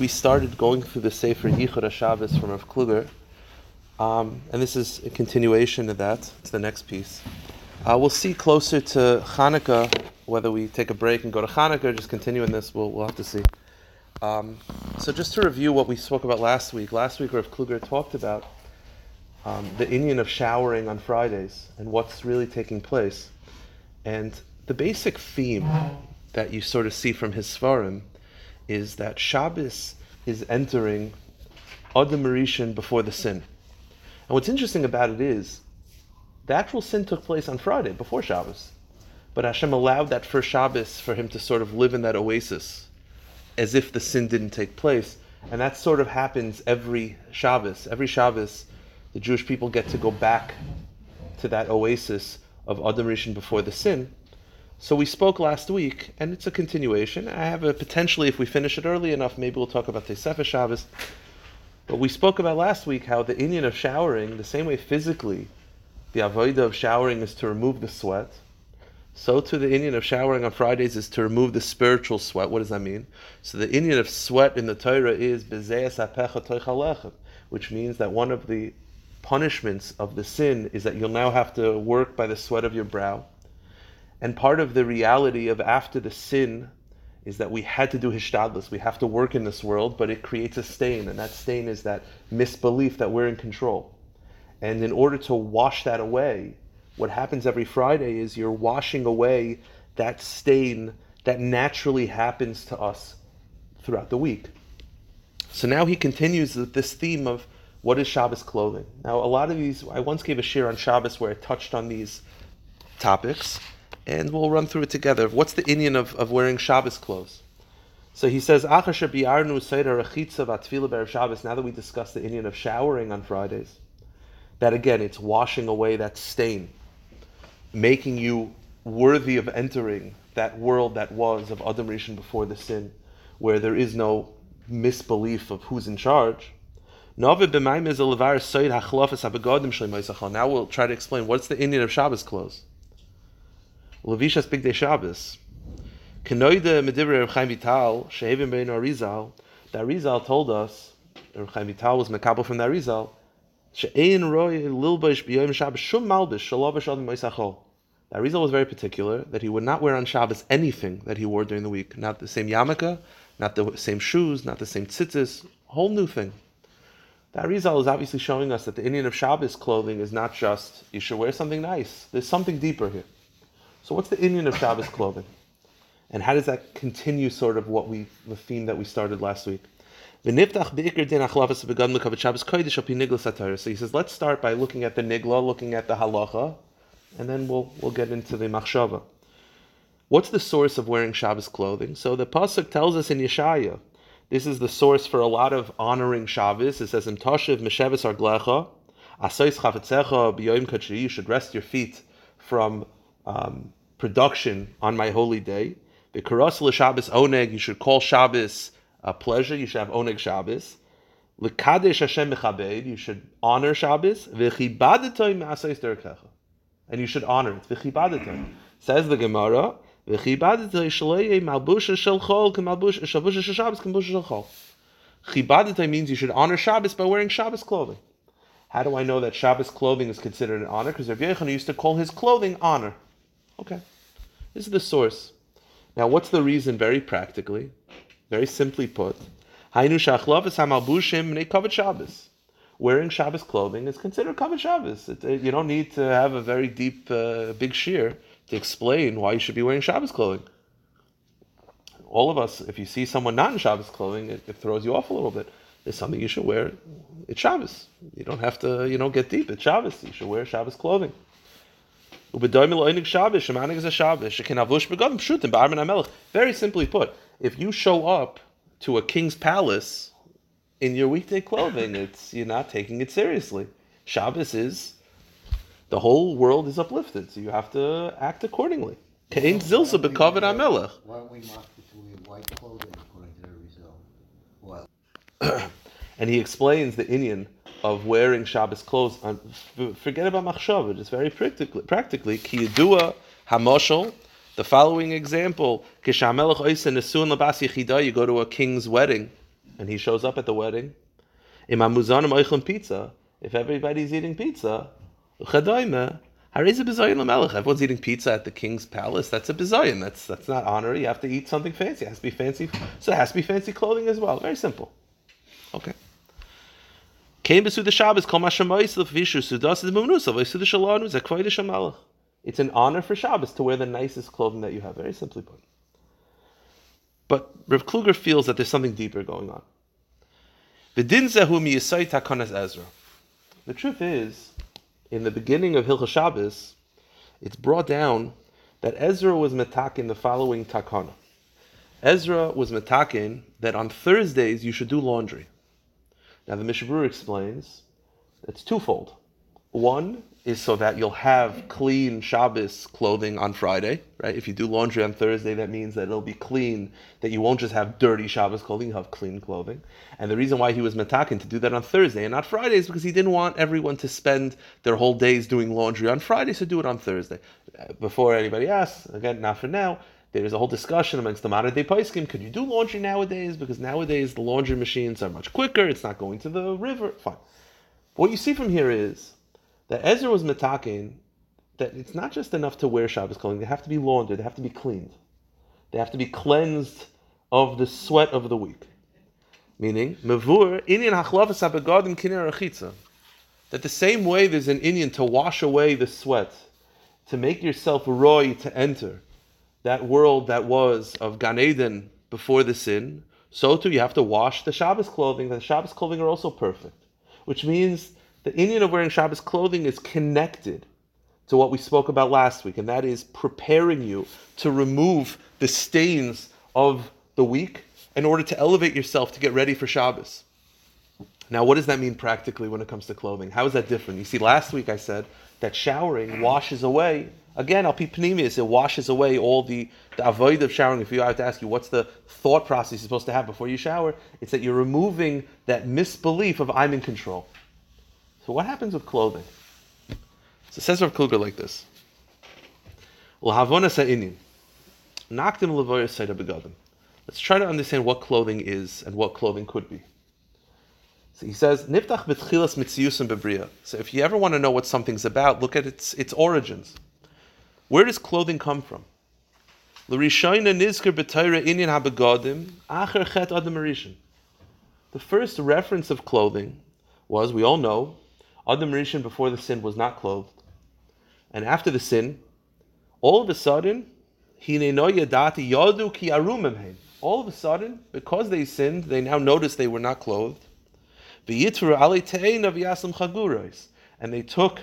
we started going through the Sefer Yichud HaShabbos from Rav Kluger, um, and this is a continuation of that. It's the next piece. Uh, we'll see closer to Hanukkah whether we take a break and go to Hanukkah or just continue in this. We'll, we'll have to see. Um, so just to review what we spoke about last week. Last week, Rav Kluger talked about um, the inyan of showering on Fridays and what's really taking place. And the basic theme that you sort of see from his Svarim is that Shabbos is entering Adam Rishon before the sin. And what's interesting about it is the actual sin took place on Friday before Shabbos. But Hashem allowed that first Shabbos for him to sort of live in that oasis as if the sin didn't take place. And that sort of happens every Shabbos. Every Shabbos, the Jewish people get to go back to that oasis of Adam Rishon before the sin. So we spoke last week, and it's a continuation. I have a potentially, if we finish it early enough, maybe we'll talk about Tesefes Shabbos. But we spoke about last week how the inyan of showering, the same way physically, the avodah of showering is to remove the sweat. So to the inyan of showering on Fridays is to remove the spiritual sweat. What does that mean? So the inyan of sweat in the Torah is which means that one of the punishments of the sin is that you'll now have to work by the sweat of your brow. And part of the reality of after the sin is that we had to do hishtadlis. We have to work in this world, but it creates a stain, and that stain is that misbelief that we're in control. And in order to wash that away, what happens every Friday is you're washing away that stain that naturally happens to us throughout the week. So now he continues with this theme of what is Shabbos clothing. Now, a lot of these, I once gave a shir on Shabbos where it touched on these topics and we'll run through it together. What's the inyan of, of wearing Shabbos clothes? So he says, Now that we discussed the inyan of showering on Fridays, that again, it's washing away that stain, making you worthy of entering that world that was of Adam Rishon before the sin, where there is no misbelief of who's in charge. Now we'll try to explain what's the inyan of Shabbos clothes. Levishas Bigdei Shabbos. Kenoide Medivre Reb Chaim Vital, Shehevim Ben Arizal, the Arizal told us, Reb Chaim Vital was Mekabel from the Arizal, She'ein Roy Lilbash B'Yom Shabbos Shum Malbish Shalovish Adam Moisachol. The Arizal was very particular that he would not wear on Shabbos anything that he wore during the week. Not the same yarmulke, not the same shoes, not the same tzitzis, whole new thing. The Arizal is obviously showing us that the inyan of Shabbos clothing is not just you should wear something nice. There's something deeper here. So what's the inyan of Shabbos clothing? And how does that continue sort of what we the theme that we started last week? So he says, let's start by looking at the nigla, looking at the halacha, and then we'll we'll get into the machshava. What's the source of wearing Shabbos clothing? So the pasuk tells us in Yeshaya, this is the source for a lot of honoring Shabbos. It says, "Im toshev mesheves arglecha, asayis chavetzecha b'yoyim You should rest your feet from um, production on my holy day. The Karas Shabbos Oneg, you should call Shabbos a pleasure. You should have Oneg Shabbos. L'kadesh Hashem mechabed, you should honor Shabbos. V'chibadetoy me'asayis derkecha, and you should honor it. V'chibadetoy says the Gemara. V'chibadetoy shloye malbusha shel chol k'malbusha shavusha Shabbos k'malbusha shel chol. Chibadetoy means you should honor Shabbos by wearing Shabbos clothing. How do I know that Shabbos clothing is considered an honor? Because Rabbi Yechon used to call his clothing honor. Okay. Is the source. Now, what's the reason, very practically? Very simply put. Wearing Shabbos clothing is considered Kavod Shabbos. It, it, you don't need to have a very deep, uh, big shear to explain why you should be wearing Shabbos clothing. All of us, if you see someone not in Shabbos clothing, it, it throws you off a little bit. There's something you should wear. It's Shabbos. You don't have to, you know, get deep. It's Shabbos. You should wear Shabbos clothing. Very simply put, if you show up to a king's palace in your weekday clothing, it's you're not taking it seriously. Shabbos is the whole world is uplifted, so you have to act accordingly. Kain zilza bekovid amelech. Why don't we mark white clothing according to the result? Well, and he explains the inyan of wearing Shabbos clothes. forget about machshava, just very practically. Practically, kiyadua hamoshel. The following example: Kishamelech oisen nesuin labas yichida. You go to a king's wedding, and he shows up at the wedding, Imam Muzanim Oichlin pizza, if everybody's eating pizza, Chadoime, Hariz a bizayin. Everyone's eating pizza at the king's palace. That's a bizayin. That's that's not honor. You have to eat something fancy. It has to be fancy. So it has to be fancy clothing as well. Very simple. Okay. Came the Shabbos levishu sudas is the shamalach. It's an honor for Shabbos to wear the nicest clothing that you have. Very simply put. But Rav Kluger feels that there's something deeper going on. The truth is in the beginning of Hilchah Shabbos, it's brought down that Ezra was metakin the following takana. Ezra was metakin that on Thursdays you should do laundry. Now the Mishabur explains it's twofold. One is so that you'll have clean Shabbos clothing on Friday, right? If you do laundry on Thursday, that means that it'll be clean, that you won't just have dirty Shabbos clothing, you'll have clean clothing. And the reason why he was metakin to do that on Thursday and not Friday is because he didn't want everyone to spend their whole days doing laundry on Friday, so do it on Thursday. Before anybody asks, again, not for now, there's a whole discussion amongst the modern day paiskim. Could you do laundry nowadays? Because nowadays the laundry machines are much quicker. It's not going to the river. Fine. What you see from here is that Ezra was metakin that it's not just enough to wear Shabbos clothing; they have to be laundered, they have to be cleaned, they have to be cleansed of the sweat of the week. Meaning, mevur inyan hachlavas abegadim kiner That the same way there's an inyan to wash away the sweat, to make yourself roy to enter that world that was of Gan Eden before the sin, so too you have to wash the Shabbos clothing. The Shabbos clothing are also perfect, which means the inyan of wearing Shabbos clothing is connected to what we spoke about last week, and that is preparing you to remove the stains of the week in order to elevate yourself to get ready for Shabbos. Now, what does that mean practically when it comes to clothing? How is that different? You see, last week I said that showering washes away, again, I'll be panemius, it washes away all the, the avoid of showering. If you have to ask you what's the thought process you're supposed to have before you shower, it's that you're removing that misbelief of I'm in control. So what happens with clothing? So it says Rav Kluger like this. Let's try to understand what clothing is and what clothing could be. So he says, Niftach. So if you ever want to know what something's about, look at its its origins. Where does clothing come from? The first reference of clothing was, we all know, Adam Rishon before the sin was not clothed. And after the sin, all of a sudden, all of a sudden, because they sinned, they now noticed they were not clothed. And they took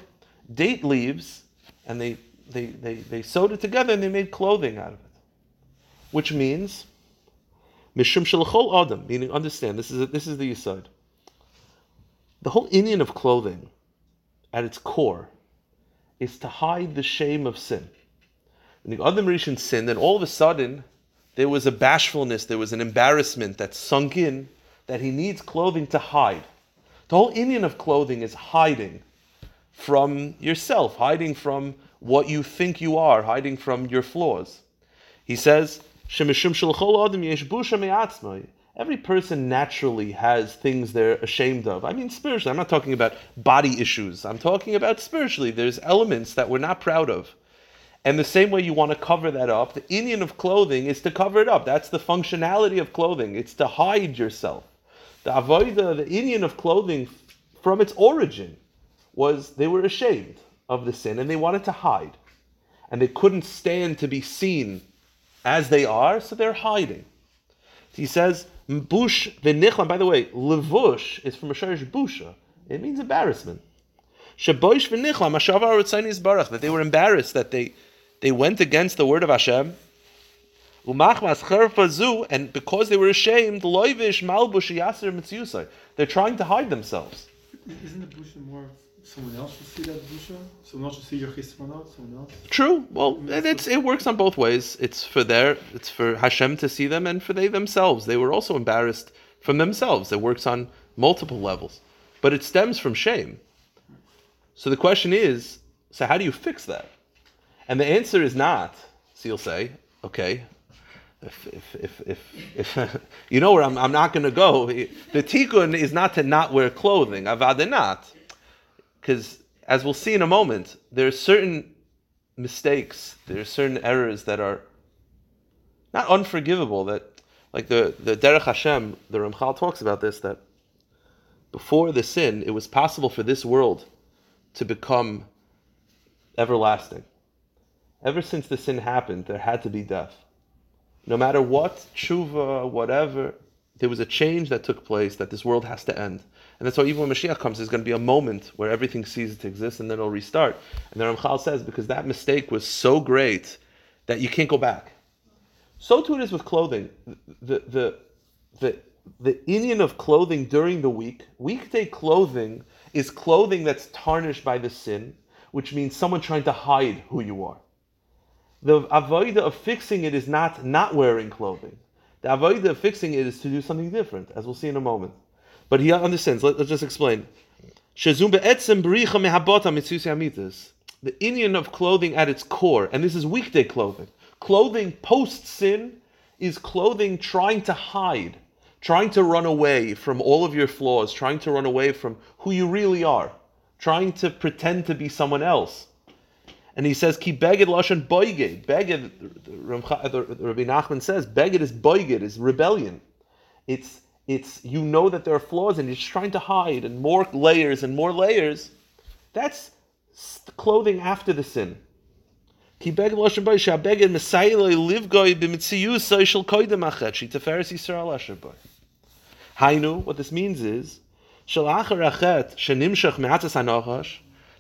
date leaves and they, they, they, they sewed it together and they made clothing out of it. Which means, Mishum Shalachol Adam, meaning understand, this is, this is the Yisod. The whole inyan of clothing at its core is to hide the shame of sin. When the Adam Rishon sinned, and all of a sudden there was a bashfulness, there was an embarrassment that sunk in that he needs clothing to hide. The whole inyan of clothing is hiding from yourself, hiding from what you think you are, hiding from your flaws. He says, Every person naturally has things they're ashamed of. I mean, spiritually, I'm not talking about body issues. I'm talking about spiritually. There's elements that we're not proud of. And the same way you want to cover that up, the inyan of clothing is to cover it up. That's the functionality of clothing. It's to hide yourself. The avoida, the inyan of clothing, from its origin, was they were ashamed of the sin and they wanted to hide. And they couldn't stand to be seen as they are, so they're hiding. He says, Bush v'nichlan. By the way, levush is from a sharish busha. It means embarrassment. Sheboish v'nichlan mashavar ritzanis barach that they were embarrassed that they they went against the word of Hashem. Umachmas cherfazu and because they were ashamed, loivish malbush yaser mitzusay. They're trying to hide themselves. Isn't the busha more someone else should see that busha? Someone else should see your chismonot. Someone else. True. Well, it's it works on both ways. It's for their, it's for Hashem to see them, and for they themselves. They were also embarrassed from themselves. It works on multiple levels, but it stems from shame. So the question is, so how do you fix that? And the answer is not. So you'll say, okay, if, if, if, if, if you know where I'm, I'm not going to go. The tikkun is not to not wear clothing, avadanat. Because as we'll see in a moment, there are certain mistakes, there are certain errors that are not unforgivable, that, like the, the Derech Hashem, the Ramchal talks about this, that before the sin, it was possible for this world to become everlasting. Ever since the sin happened, there had to be death. No matter what, tshuva, whatever, there was a change that took place that this world has to end. And that's why even when Mashiach comes, there's going to be a moment where everything ceases to exist and then it'll restart. And the Ramchal says, because that mistake was so great that you can't go back. So too it is with clothing. The, the, the, the inyan of clothing during the week, weekday clothing is clothing that's tarnished by the sin, which means someone trying to hide who you are. The avoida of fixing it is not not wearing clothing. The avoida of fixing it is to do something different, as we'll see in a moment. But he understands. Let, us just explain. The inyan of clothing at its core, and this is weekday clothing. Clothing post sin is clothing trying to hide, trying to run away from all of your flaws, trying to run away from who you really are, trying to pretend to be someone else. And he says, "Ki beged lashon boiged." Beged, uh, Rabbi Nachman says, beged is boiged, is rebellion. It's it's you know that there are flaws and you're trying to hide and more layers and more layers. That's clothing after the sin. Ki beged lashon boiged shabeged mesayloi livgoi b'mitzius soishal koidem achet she teferes yisrael asher boy. Hainu, what this means is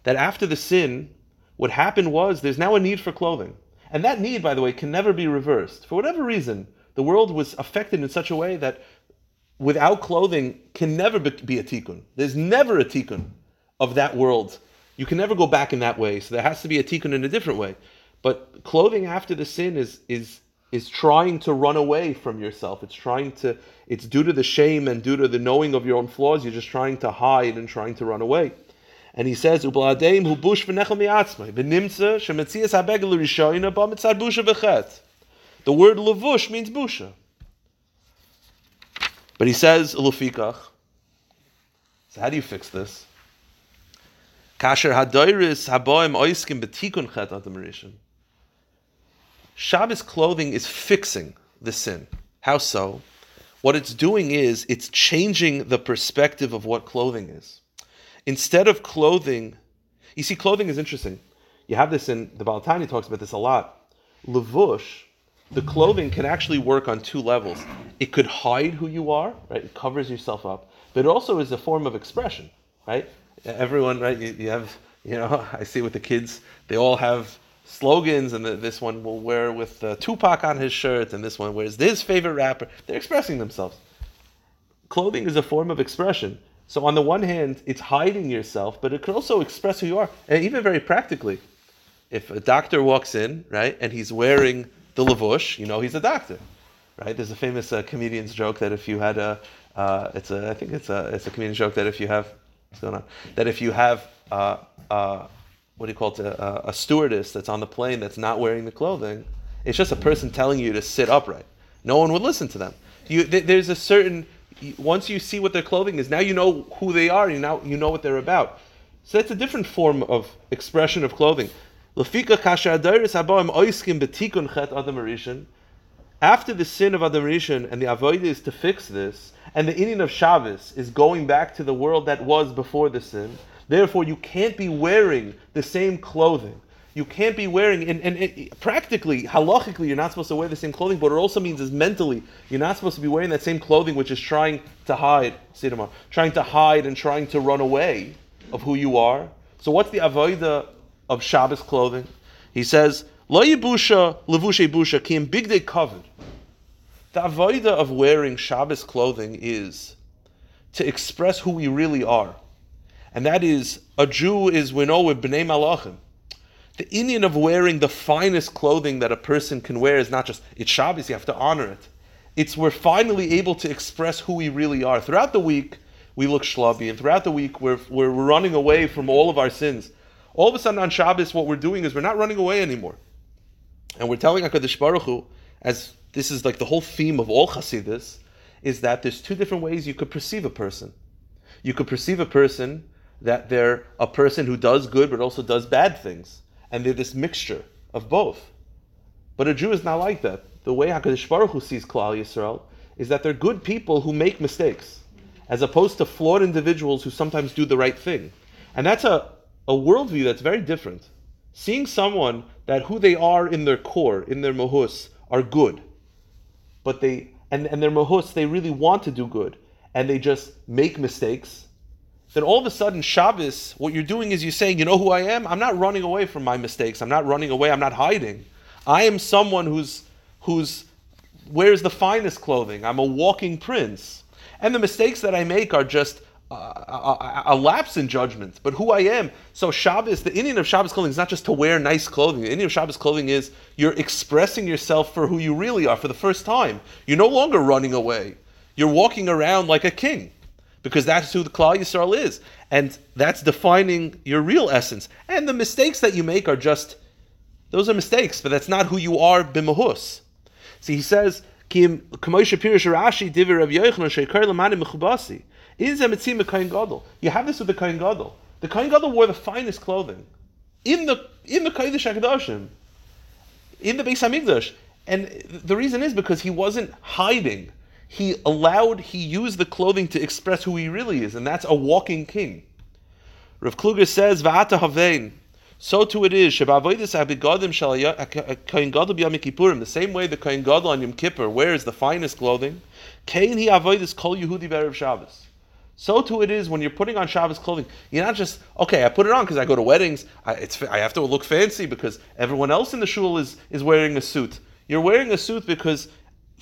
that after the sin what happened was there's now a need for clothing. And that need, by the way, can never be reversed. For whatever reason, the world was affected in such a way that without clothing can never be a tikkun. There's never a tikkun of that world. You can never go back in that way. So there has to be a tikkun in a different way. But clothing after the sin is is is trying to run away from yourself. It's trying to it's due to the shame and due to the knowing of your own flaws, you're just trying to hide and trying to run away. And he says, "Ubladeim hu bush v'nechel miatzmai v'nimtza shemetzias habegel ba mitzad busha v'chet." The word levush means busha. But he says lufikach. So how do you fix this? Kasher hadoiris haboim oiskim betikun chet adam Shabbos clothing is fixing the sin. How so? What it's doing is it's changing the perspective of what clothing is instead of clothing, you see, clothing is interesting. You have this in the Baal HaTanya talks about this a lot. Levush, the clothing can actually work on two levels. It could hide who you are, right? It covers yourself up, but it also is a form of expression, right? Everyone, right? You, you have, you know, I see with the kids, they all have slogans, and the, this one will wear with uh, Tupac on his shirt, and this one wears his favorite rapper. They're expressing themselves. Clothing is a form of expression. So on the one hand, it's hiding yourself, but it can also express who you are. And even very practically, if a doctor walks in, right, and he's wearing the lavush, you know he's a doctor, right? There's a famous uh, comedian's joke that if you had a, uh, it's a, I think it's a, it's a comedian joke that if you have, what's going on? That if you have, uh, uh what do you call it, a, a stewardess that's on the plane that's not wearing the clothing, it's just a person telling you to sit upright. No one would listen to them. You, th- there's a certain once you see what their clothing is, now you know who they are. You now you know what they're about. So that's a different form of expression of clothing. After the sin of Adam Rishon and the avodah is to fix this, and the inyan of Shabbos is going back to the world that was before the sin. Therefore, you can't be wearing the same clothing you can't be wearing, and, and it, practically, halachically, you're not supposed to wear the same clothing, but it also means is mentally, you're not supposed to be wearing that same clothing which is trying to hide, Sidama, trying to hide and trying to run away of who you are. So what's the avoida of Shabbos clothing? He says, Lo yibusha levushe busha kim bigde covered. The avoida of wearing Shabbos clothing is to express who we really are. And that is, a Jew is, we know, oh, with b'nei malachim. The inyan of wearing the finest clothing that a person can wear is not just, it's Shabbos, you have to honor it. It's we're finally able to express who we really are. Throughout the week, we look shlubby, and throughout the week, we're, we're running away from all of our sins. All of a sudden on Shabbos, what we're doing is we're not running away anymore. And we're telling HaKadosh Baruch Hu, as this is like the whole theme of all Hasidus, is that there's two different ways you could perceive a person. You could perceive a person that they're a person who does good but also does bad things, and they're this mixture of both. But a Jew is not like that. The way Hakadosh Baruch Hu sees Klal Yisrael is that they're good people who make mistakes, as opposed to flawed individuals who sometimes do the right thing. And that's a, a worldview that's very different. Seeing someone that who they are in their core, in their mohus, are good, but they and, and their mohus, they really want to do good, and they just make mistakes, then all of a sudden Shabbos, what you're doing is you're saying, you know who I am? I'm not running away from my mistakes. I'm not running away. I'm not hiding. I am someone who's who's wears the finest clothing. I'm a walking prince. And the mistakes that I make are just uh, a, a, lapse in judgment, but who I am. So Shabbos, the inyan of Shabbos clothing is not just to wear nice clothing. The inyan of Shabbos clothing is you're expressing yourself for who you really are for the first time. You're no longer running away. You're walking around like a king, because that's who the Klal Yisrael is, and that's defining your real essence. And the mistakes that you make are just those are mistakes, but that's not who you are b'mahus. See, he says? You have this with the Kohen Gadol. The Kohen Gadol wore the finest clothing in the in the kodesh hakadoshim, in the Beis Hamikdash, and the reason is because he wasn't hiding. He allowed, he used the clothing to express who he really is, and that's a walking king. Rav Kluger says, "Va'ata havein." So too it is. The same way the Kohen Gadol on Yom Kippur wears the finest clothing. So too it is when you're putting on Shabbos clothing. You're not just okay. I put it on because I go to weddings. I, I have to look fancy because everyone else in the shul is is wearing a suit. You're wearing a suit because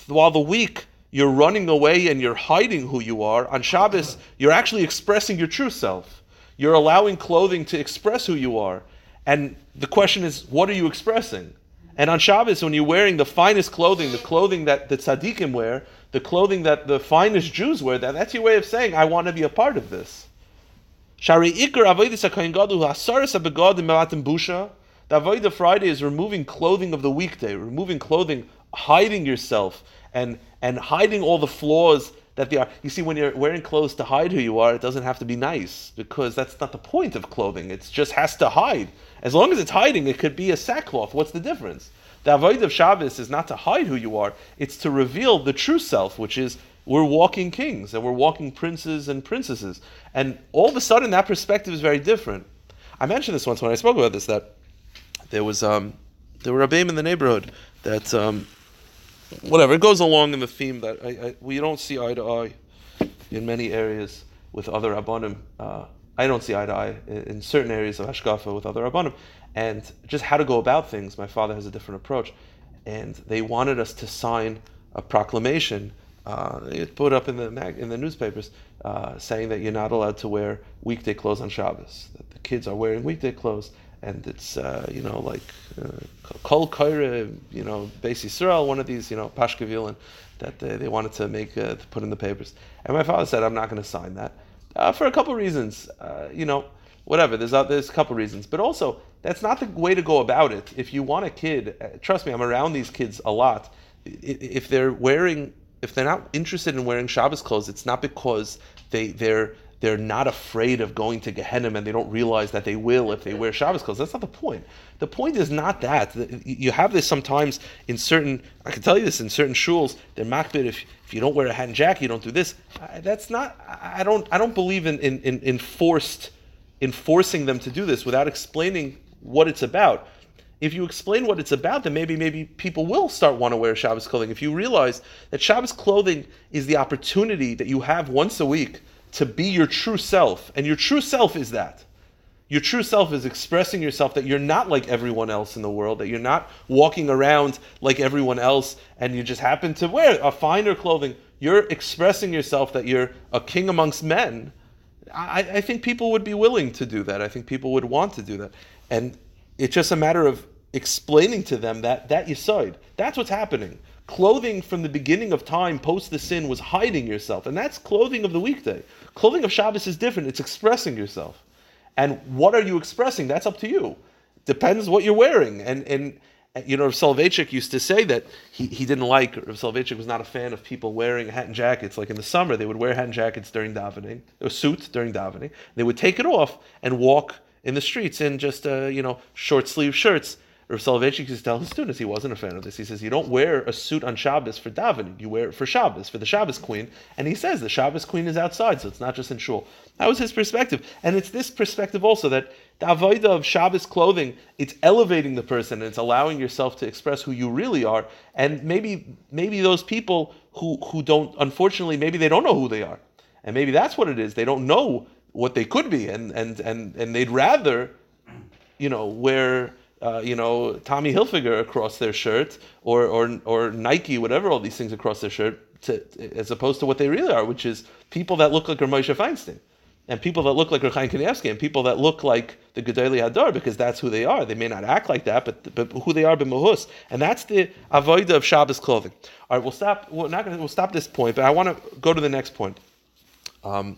while the week you're running away and you're hiding who you are on Shabbos, you're actually expressing your true self. You're allowing clothing to express who you are. And the question is, what are you expressing? And on Shabbos, when you're wearing the finest clothing, the clothing that the tzaddikim wear, the clothing that the finest Jews wear, that, that's your way of saying, I want to be a part of this. Shari Ikar Avodah Kohen Gadol Hasaris. The Avodah Friday is removing clothing of the weekday, removing clothing, hiding yourself, and and hiding all the flaws that they are. You see, when you're wearing clothes to hide who you are, it doesn't have to be nice because that's not the point of clothing. It just has to hide. As long as it's hiding, it could be a sackcloth. What's the difference? The avoid of Shabbos is not to hide who you are; it's to reveal the true self, which is we're walking kings and we're walking princes and princesses. And all of a sudden, that perspective is very different. I mentioned this once when I spoke about this that there was um, there were a in the neighborhood that um, whatever it goes along in the theme that I, I, we don't see eye to eye in many areas with other rabbanim. Uh, I don't see eye to eye in, in certain areas of hashkafa with other rabbanim, and just how to go about things. My father has a different approach, and they wanted us to sign a proclamation. Uh, it put up in the mag- in the newspapers uh, saying that you're not allowed to wear weekday clothes on Shabbos. That the kids are wearing weekday clothes, and it's uh, you know like uh, Kol Kaira, you know Beis Yisrael, one of these you know Pashkevilin that they, they wanted to make uh, to put in the papers. And my father said, I'm not going to sign that uh, for a couple reasons. Uh, you know, whatever. There's a, there's a couple reasons, but also that's not the way to go about it. If you want a kid, uh, trust me, I'm around these kids a lot. If they're wearing, if they're not interested in wearing Shabbos clothes, it's not because they they're they're not afraid of going to Gehenna and they don't realize that they will if they wear Shabbos clothes. That's not the point. The point is not that. You have this sometimes in certain, I can tell you this, in certain shuls, they're makbid, if, if you don't wear a hat and jacket, you don't do this. That's not, I don't, I don't believe in, in, in, in forced, in forcing them to do this without explaining what it's about. If you explain what it's about, then maybe maybe people will start want to wear Shabbos clothing. If you realize that Shabbos clothing is the opportunity that you have once a week to be your true self. And your true self is that. Your true self is expressing yourself that you're not like everyone else in the world, that you're not walking around like everyone else and you just happen to wear a finer clothing. You're expressing yourself that you're a king amongst men. I, I think people would be willing to do that. I think people would want to do that. And it's just a matter of explaining to them that that you side. That's what's happening. Clothing from the beginning of time, post the sin, was hiding yourself, and that's clothing of the weekday. Clothing of Shabbos is different; it's expressing yourself. And what are you expressing? That's up to you. Depends what you're wearing, and and you know, Soloveitchik used to say that he, he didn't like, Rav Soloveitchik was not a fan of people wearing hat and jackets. Like in the summer, they would wear hat and jackets during davening, or suits during davening. They would take it off and walk in the streets in just, uh, you know, short sleeve shirts. Rav Soloveitchik used to tell his students he wasn't a fan of this. He says, you don't wear a suit on Shabbos for davening. You wear it for Shabbos, for the Shabbos queen. And he says the Shabbos queen is outside, so it's not just in shul. That was his perspective. And it's this perspective also that the avodah of Shabbos clothing, it's elevating the person and it's allowing yourself to express who you really are. And maybe maybe those people who, who don't, unfortunately, maybe they don't know who they are. And maybe that's what it is. They don't know what they could be. And, and, and, and they'd rather, you know, wear uh, you know, Tommy Hilfiger across their shirt or, or, or Nike, whatever, all these things across their shirt, to, as opposed to what they really are, which is people that look like Rav Moshe Feinstein. And people that look like Reb Chaim Kanievsky, and people that look like the Gedolei Hador, because that's who they are. They may not act like that, but, but who they are, b'muhus. And that's the avodah of Shabbos clothing. All right, we'll stop. We're not gonna, we'll stop this point, but I want to go to the next point. Um,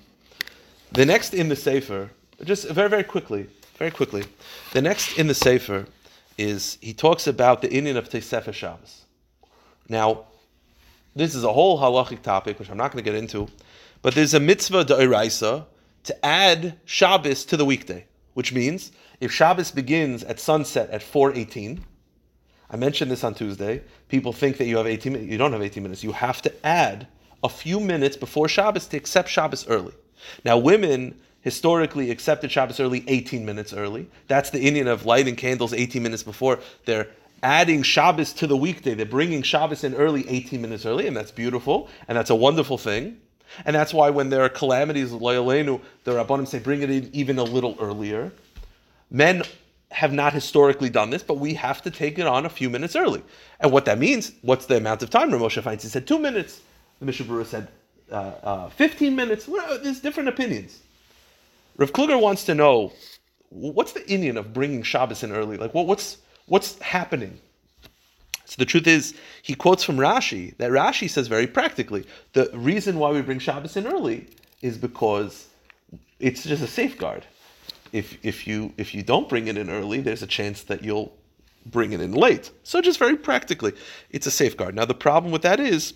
the next in the Sefer, just very, very quickly, very quickly. The next in the Sefer is he talks about the inyan of Tesefes Shabbos. Now, this is a whole halachic topic, which I'm not going to get into, but there's a mitzvah da'iraisa to add Shabbos to the weekday, which means if Shabbos begins at sunset at 4.18, I mentioned this on Tuesday, people think that you have 18 minutes. You don't have 18 minutes. You have to add a few minutes before Shabbos to accept Shabbos early. Now, women historically accepted Shabbos early 18 minutes early. That's the inyan of lighting candles 18 minutes before. They're adding Shabbos to the weekday. They're bringing Shabbos in early 18 minutes early, and that's beautiful, and that's a wonderful thing. And that's why when there are calamities, loyalenu, the Rabbanim say bring it in even a little earlier. Men have not historically done this, but we have to take it on a few minutes early. And what that means, what's the amount of time? Rav Moshe he said two minutes. The Mishnah said uh, uh, 15 minutes. Well, there's different opinions. Rav Kluger wants to know what's the inyan of bringing Shabbos in early? Like, what, what's what's happening? So the truth is, he quotes from Rashi that Rashi says very practically the reason why we bring Shabbos in early is because it's just a safeguard. If if you if you don't bring it in early, there's a chance that you'll bring it in late. So just very practically, it's a safeguard. Now the problem with that is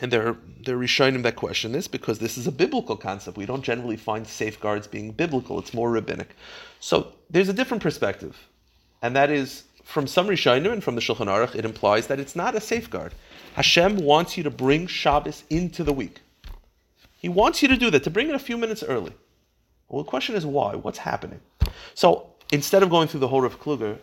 and they're they're that question this because this is a biblical concept. We don't generally find safeguards being biblical; it's more rabbinic. So there's a different perspective, and that is from some Rishonim and from the Shulchan Aruch. It implies that it's not a safeguard. Hashem wants you to bring Shabbos into the week. He wants you to do that to bring it a few minutes early. Well, the question is why? What's happening? So instead of going through the whole of Kluger,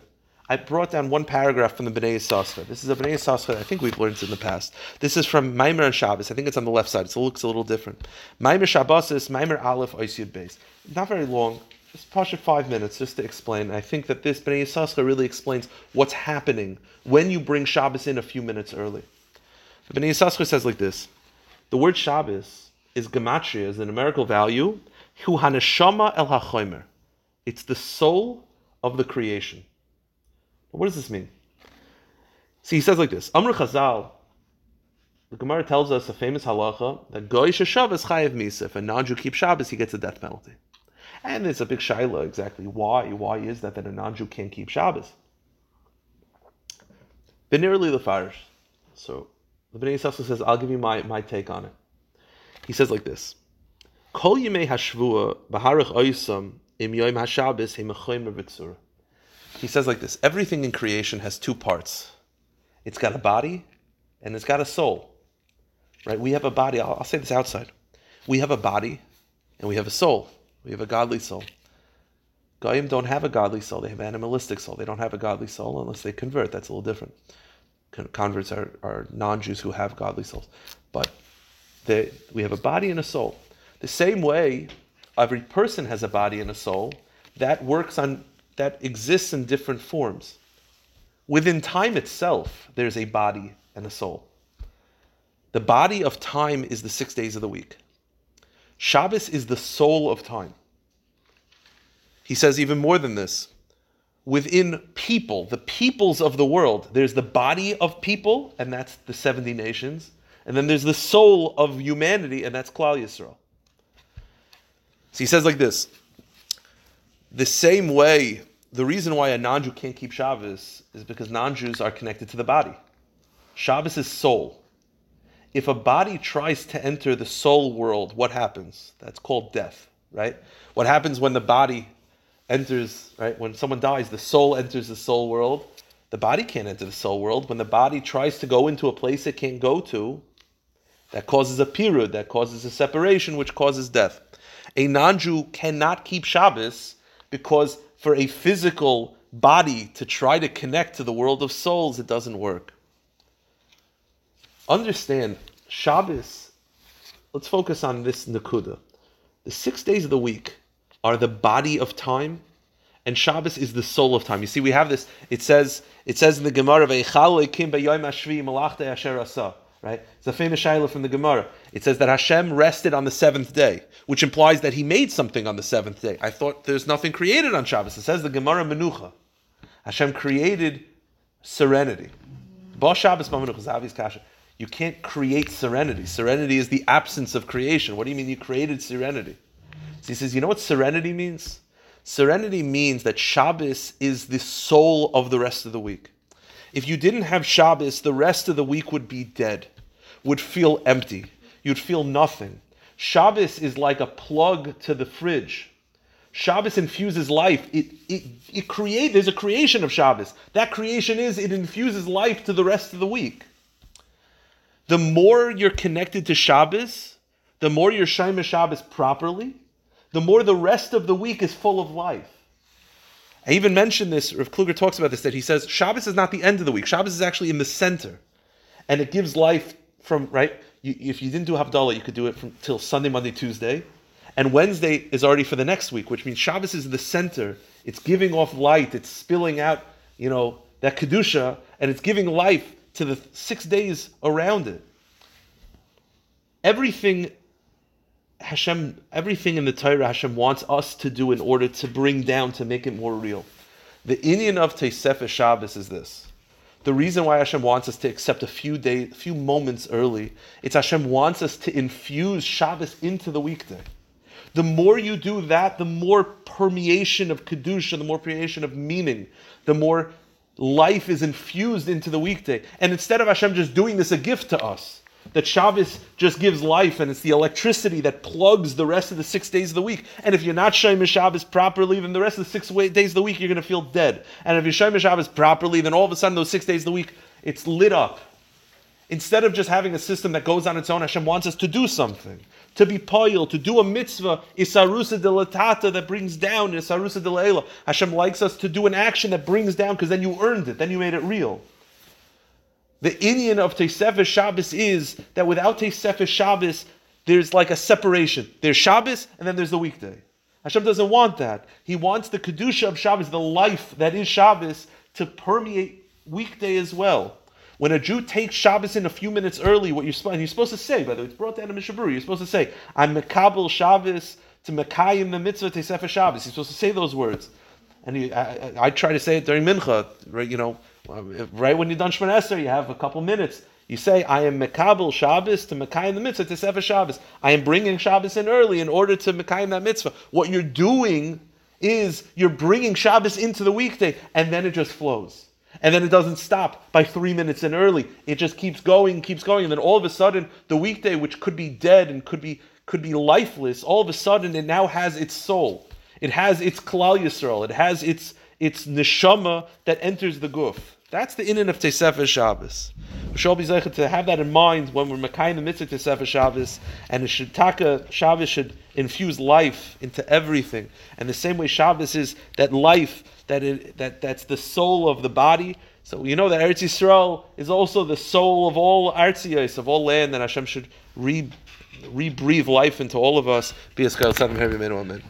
I brought down one paragraph from the Bnei Yissaschar. This is a Bnei Yissaschar I think we've learned in the past. This is from Maimer and Shabbos. I think it's on the left side. So it looks a little different. Maimer Shabbos is Maimer Aleph Oisyud Beis. Not very long. Just push it five minutes just to explain. I think that this Bnei Yissaschar really explains what's happening when you bring Shabbos in a few minutes early. The Bnei Yissaschar says like this. The word Shabbos is gematria, is a numerical value. Hu haneshama el. It's the soul of the creation. What does this mean? See, he says like this: Amr Chazal. The Gemara tells us a famous halacha that goy Shabbos chayev misa. If a non-Jew keeps Shabbos, he gets a death penalty. And there's a big shaila exactly why. Why is that that a non-Jew can't keep Shabbos? Benirli Lefarish. So the Bnei Yissaschar says, I'll give you my, my take on it. He says like this: Kol yimei hashvua b'harich oisam im yoim hashabbos hemechoyim. He says like this everything in creation has two parts it's got a body and it's got a soul. Right? We have a body, I'll, I'll say this outside. We have a body and we have a soul. We have a godly soul. Goyim don't have a godly soul, they have an animalistic soul. They don't have a godly soul unless they convert. That's a little different. Converts are, are non Jews who have godly souls. But they, we have a body and a soul. The same way every person has a body and a soul, that works on that exists in different forms. Within time itself, there's a body and a soul. The body of time is the six days of the week. Shabbos is the soul of time. He says even more than this. Within people, the peoples of the world, there's the body of people, and that's the 70 nations. And then there's the soul of humanity, and that's Klal Yisrael. So he says like this the same way the reason why a non-Jew can't keep Shabbos is because non-Jews are connected to the body. Shabbos is soul. If a body tries to enter the soul world, what happens? That's called death, right? What happens when the body enters, right? When someone dies, the soul enters the soul world. The body can't enter the soul world. When the body tries to go into a place it can't go to, that causes a period, that causes a separation, which causes death. A non-Jew cannot keep Shabbos because for a physical body to try to connect to the world of souls, it doesn't work. Understand, Shabbos, let's focus on this Nakuda. The six days of the week are the body of time, and Shabbos is the soul of time. You see, we have this, it says, it says in the Gemara, Right? It's a famous shaila from the Gemara. It says that Hashem rested on the seventh day, which implies that He made something on the seventh day. I thought there's nothing created on Shabbos. It says the Gemara Menucha. Hashem created serenity. You can't create serenity. Serenity is the absence of creation. What do you mean you created serenity? So he says, you know what serenity means? Serenity means that Shabbos is the soul of the rest of the week. If you didn't have Shabbos, the rest of the week would be dead, would feel empty. You'd feel nothing. Shabbos is like a plug to the fridge. Shabbos infuses life. It, it, it create, there's a creation of Shabbos. That creation is it infuses life to the rest of the week. The more you're connected to Shabbos, the more you're Shema Shabbos properly, the more the rest of the week is full of life. I even mentioned this, Rav Kluger talks about this, that he says Shabbos is not the end of the week. Shabbos is actually in the center. And it gives life from, right? You, if you didn't do Havdalah, you could do it from till Sunday, Monday, Tuesday. And Wednesday is already for the next week, which means Shabbos is the center. It's giving off light. It's spilling out, you know, that Kedusha, and it's giving life to the six days around it. Everything Hashem, everything in the Torah Hashem wants us to do in order to bring down, to make it more real. The inyan of Teisefes Shabbos is this. The reason why Hashem wants us to accept a few days, a few moments early, it's Hashem wants us to infuse Shabbos into the weekday. The more you do that, the more permeation of kedusha, the more permeation of meaning, the more life is infused into the weekday. And instead of Hashem just doing this a gift to us, that Shabbos just gives life and it's the electricity that plugs the rest of the six days of the week. And if you're not Shema Shabbos properly, then the rest of the six days of the week you're going to feel dead. And if you're Shema Shabbos properly, then all of a sudden those six days of the week, it's lit up. Instead of just having a system that goes on its own, Hashem wants us to do something. To be poil, to do a mitzvah, isarusa de that brings down, isarusa de. Hashem likes us to do an action that brings down because then you earned it, then you made it real. The inyan of Teisefes Shabbos is that without Teisefes Shabbos, there's like a separation. There's Shabbos and then there's the weekday. Hashem doesn't want that. He wants the Kedusha of Shabbos, the life that is Shabbos, to permeate weekday as well. When a Jew takes Shabbos in a few minutes early, what you're supposed, you're supposed to say, by the way, it's brought down in Mishaburi, you're supposed to say, I'm Mekabel Shabbos to Mekayim the mitzvah Teisefes Shabbos. You're supposed to say those words. And I, I, I, try to say it during Mincha, right, you know, right when you're done Shemon Esrei, you have a couple minutes. You say, I am Mekabel Shabbos to Mekayim the mitzvah Tesefes Shabbos. I am bringing Shabbos in early in order to Mekayim that mitzvah. What you're doing is you're bringing Shabbos into the weekday, and then it just flows. And then it doesn't stop by three minutes in early. It just keeps going, keeps going, and then all of a sudden, the weekday, which could be dead and could be could be lifeless, all of a sudden it now has its soul. It has its Klal Yisrael. It has its its neshama that enters the guf. That's the inyan of Tesefes Shabbos. We should be to have that in mind when we're Mekayim the mitzvah Tesefes Shabbos, and the Shittaka Shabbos should infuse life into everything. And the same way Shabbos is that life that it, that that's the soul of the body. So you know that Eretz Yisrael is also the soul of all Artziyos, of all land, that Hashem should re, re-breathe life into all of us. Be a Amen.